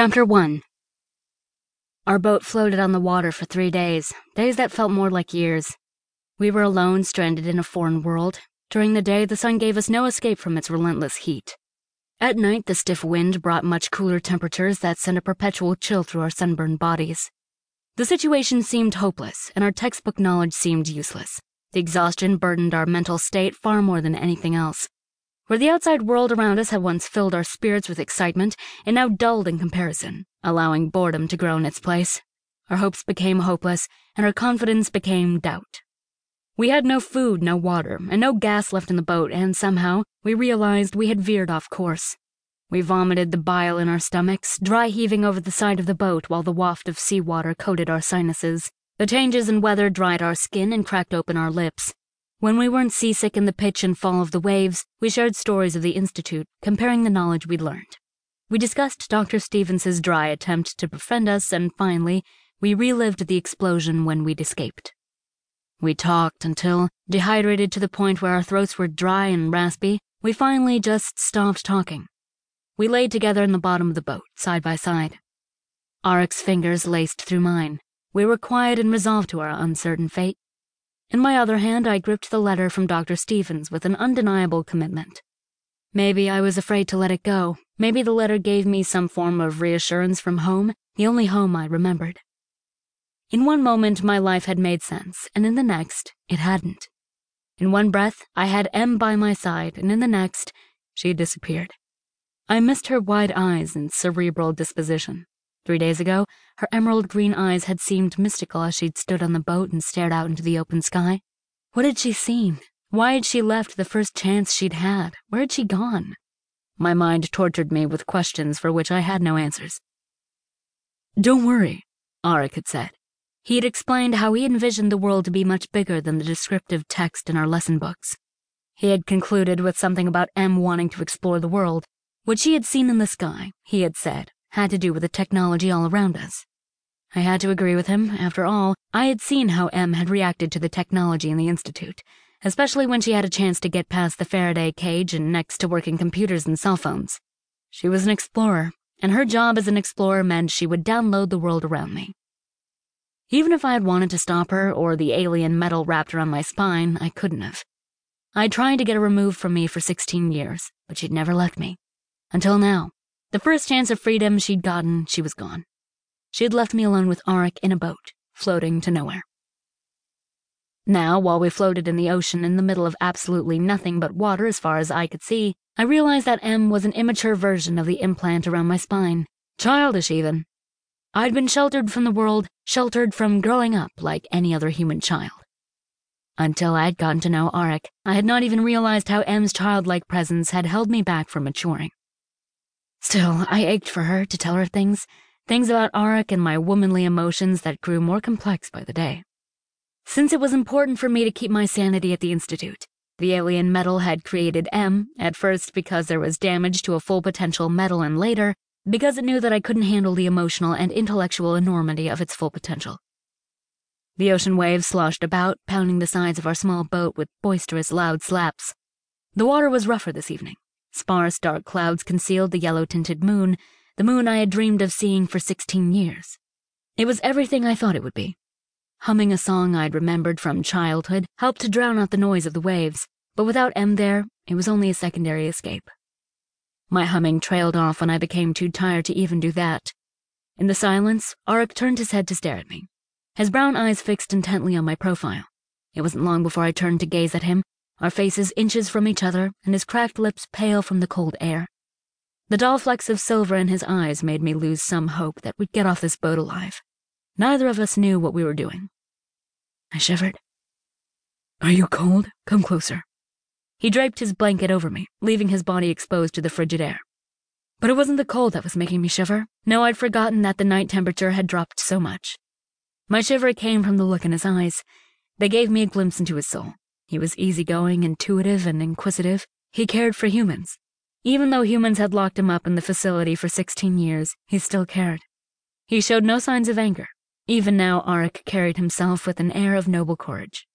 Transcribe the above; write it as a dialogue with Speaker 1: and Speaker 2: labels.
Speaker 1: Chapter 1 Our boat floated on the water for three days, days that felt more like years. We were alone, stranded in a foreign world. During the day, the sun gave us no escape from its relentless heat. At night, the stiff wind brought much cooler temperatures that sent a perpetual chill through our sunburned bodies. The situation seemed hopeless, and our textbook knowledge seemed useless. The exhaustion burdened our mental state far more than anything else. Where the outside world around us had once filled our spirits with excitement, it now dulled in comparison, allowing boredom to grow in its place. Our hopes became hopeless, and our confidence became doubt. We had no food, no water, and no gas left in the boat, and somehow we realized we had veered off course. We vomited the bile in our stomachs, dry heaving over the side of the boat while the waft of seawater coated our sinuses. The changes in weather dried our skin and cracked open our lips. When we weren't seasick in the pitch and fall of the waves, we shared stories of the Institute, comparing the knowledge we'd learned. We discussed Dr. Stevens's dry attempt to befriend us, and finally, we relived the explosion when we'd escaped. We talked until, dehydrated to the point where our throats were dry and raspy, we finally just stopped talking. We lay together in the bottom of the boat, side by side. Aric's fingers laced through mine. We were quiet and resolved to our uncertain fate. In my other hand, I gripped the letter from Dr. Stevens with an undeniable commitment. Maybe I was afraid to let it go. Maybe the letter gave me some form of reassurance from home, the only home I remembered. In one moment, my life had made sense, and in the next, it hadn't. In one breath, I had Em by my side, and in the next, she disappeared. I missed her wide eyes and cerebral disposition. Three days ago, her emerald green eyes had seemed mystical as she'd stood on the boat and stared out into the open sky. What had she seen? Why had she left the first chance she'd had? Where had she gone? My mind tortured me with questions for which I had no answers. Don't worry, Aric had said. He had explained how he envisioned the world to be much bigger than the descriptive text in our lesson books. He had concluded with something about Em wanting to explore the world. What she had seen in the sky, he had said, had to do with the technology all around us. I had to agree with him. After all, I had seen how Em had reacted to the technology in the Institute, especially when she had a chance to get past the Faraday cage and next to working computers and cell phones. She was an explorer, and her job as an explorer meant she would download the world around me. Even if I had wanted to stop her or the alien metal wrapped around my spine, I couldn't have. I'd tried to get her removed from me for 16 years, but she'd never left me. Until now. The first chance of freedom she'd gotten, she was gone. She had left me alone with Aric in a boat, floating to nowhere. Now, while we floated in the ocean in the middle of absolutely nothing but water as far as I could see, I realized that Em was an immature version of the implant around my spine. Childish, even. I'd been sheltered from the world, sheltered from growing up like any other human child. Until I'd gotten to know Aric, I had not even realized how Em's childlike presence had held me back from maturing. Still, I ached for her to tell her things, things about Aric and my womanly emotions that grew more complex by the day. Since it was important for me to keep my sanity at the Institute, the alien metal had created Em, at first because there was damage to a full potential metal, and later because it knew that I couldn't handle the emotional and intellectual enormity of its full potential. The ocean waves sloshed about, pounding the sides of our small boat with boisterous, loud slaps. The water was rougher this evening, Sparse, dark clouds concealed the yellow tinted moon, the moon I had dreamed of seeing for 16 years. It was everything I thought it would be. Humming a song I'd remembered from childhood helped to drown out the noise of the waves, but without Em there, it was only a secondary escape. My humming trailed off when I became too tired to even do that. In the silence, Aric turned his head to stare at me, his brown eyes fixed intently on my profile. It wasn't long before I turned to gaze at him, our faces inches from each other and his cracked lips pale from the cold air. The dull flecks of silver in his eyes made me lose some hope that we'd get off this boat alive. Neither of us knew what we were doing. I shivered. Are you cold? Come closer. He draped his blanket over me, leaving his body exposed to the frigid air. But it wasn't the cold that was making me shiver. No, I'd forgotten that the night temperature had dropped so much. My shiver came from the look in his eyes. They gave me a glimpse into his soul. He was easygoing, intuitive, and inquisitive. He cared for humans. Even though humans had locked him up in the facility for 16 years, he still cared. He showed no signs of anger. Even now, Aric carried himself with an air of noble courage.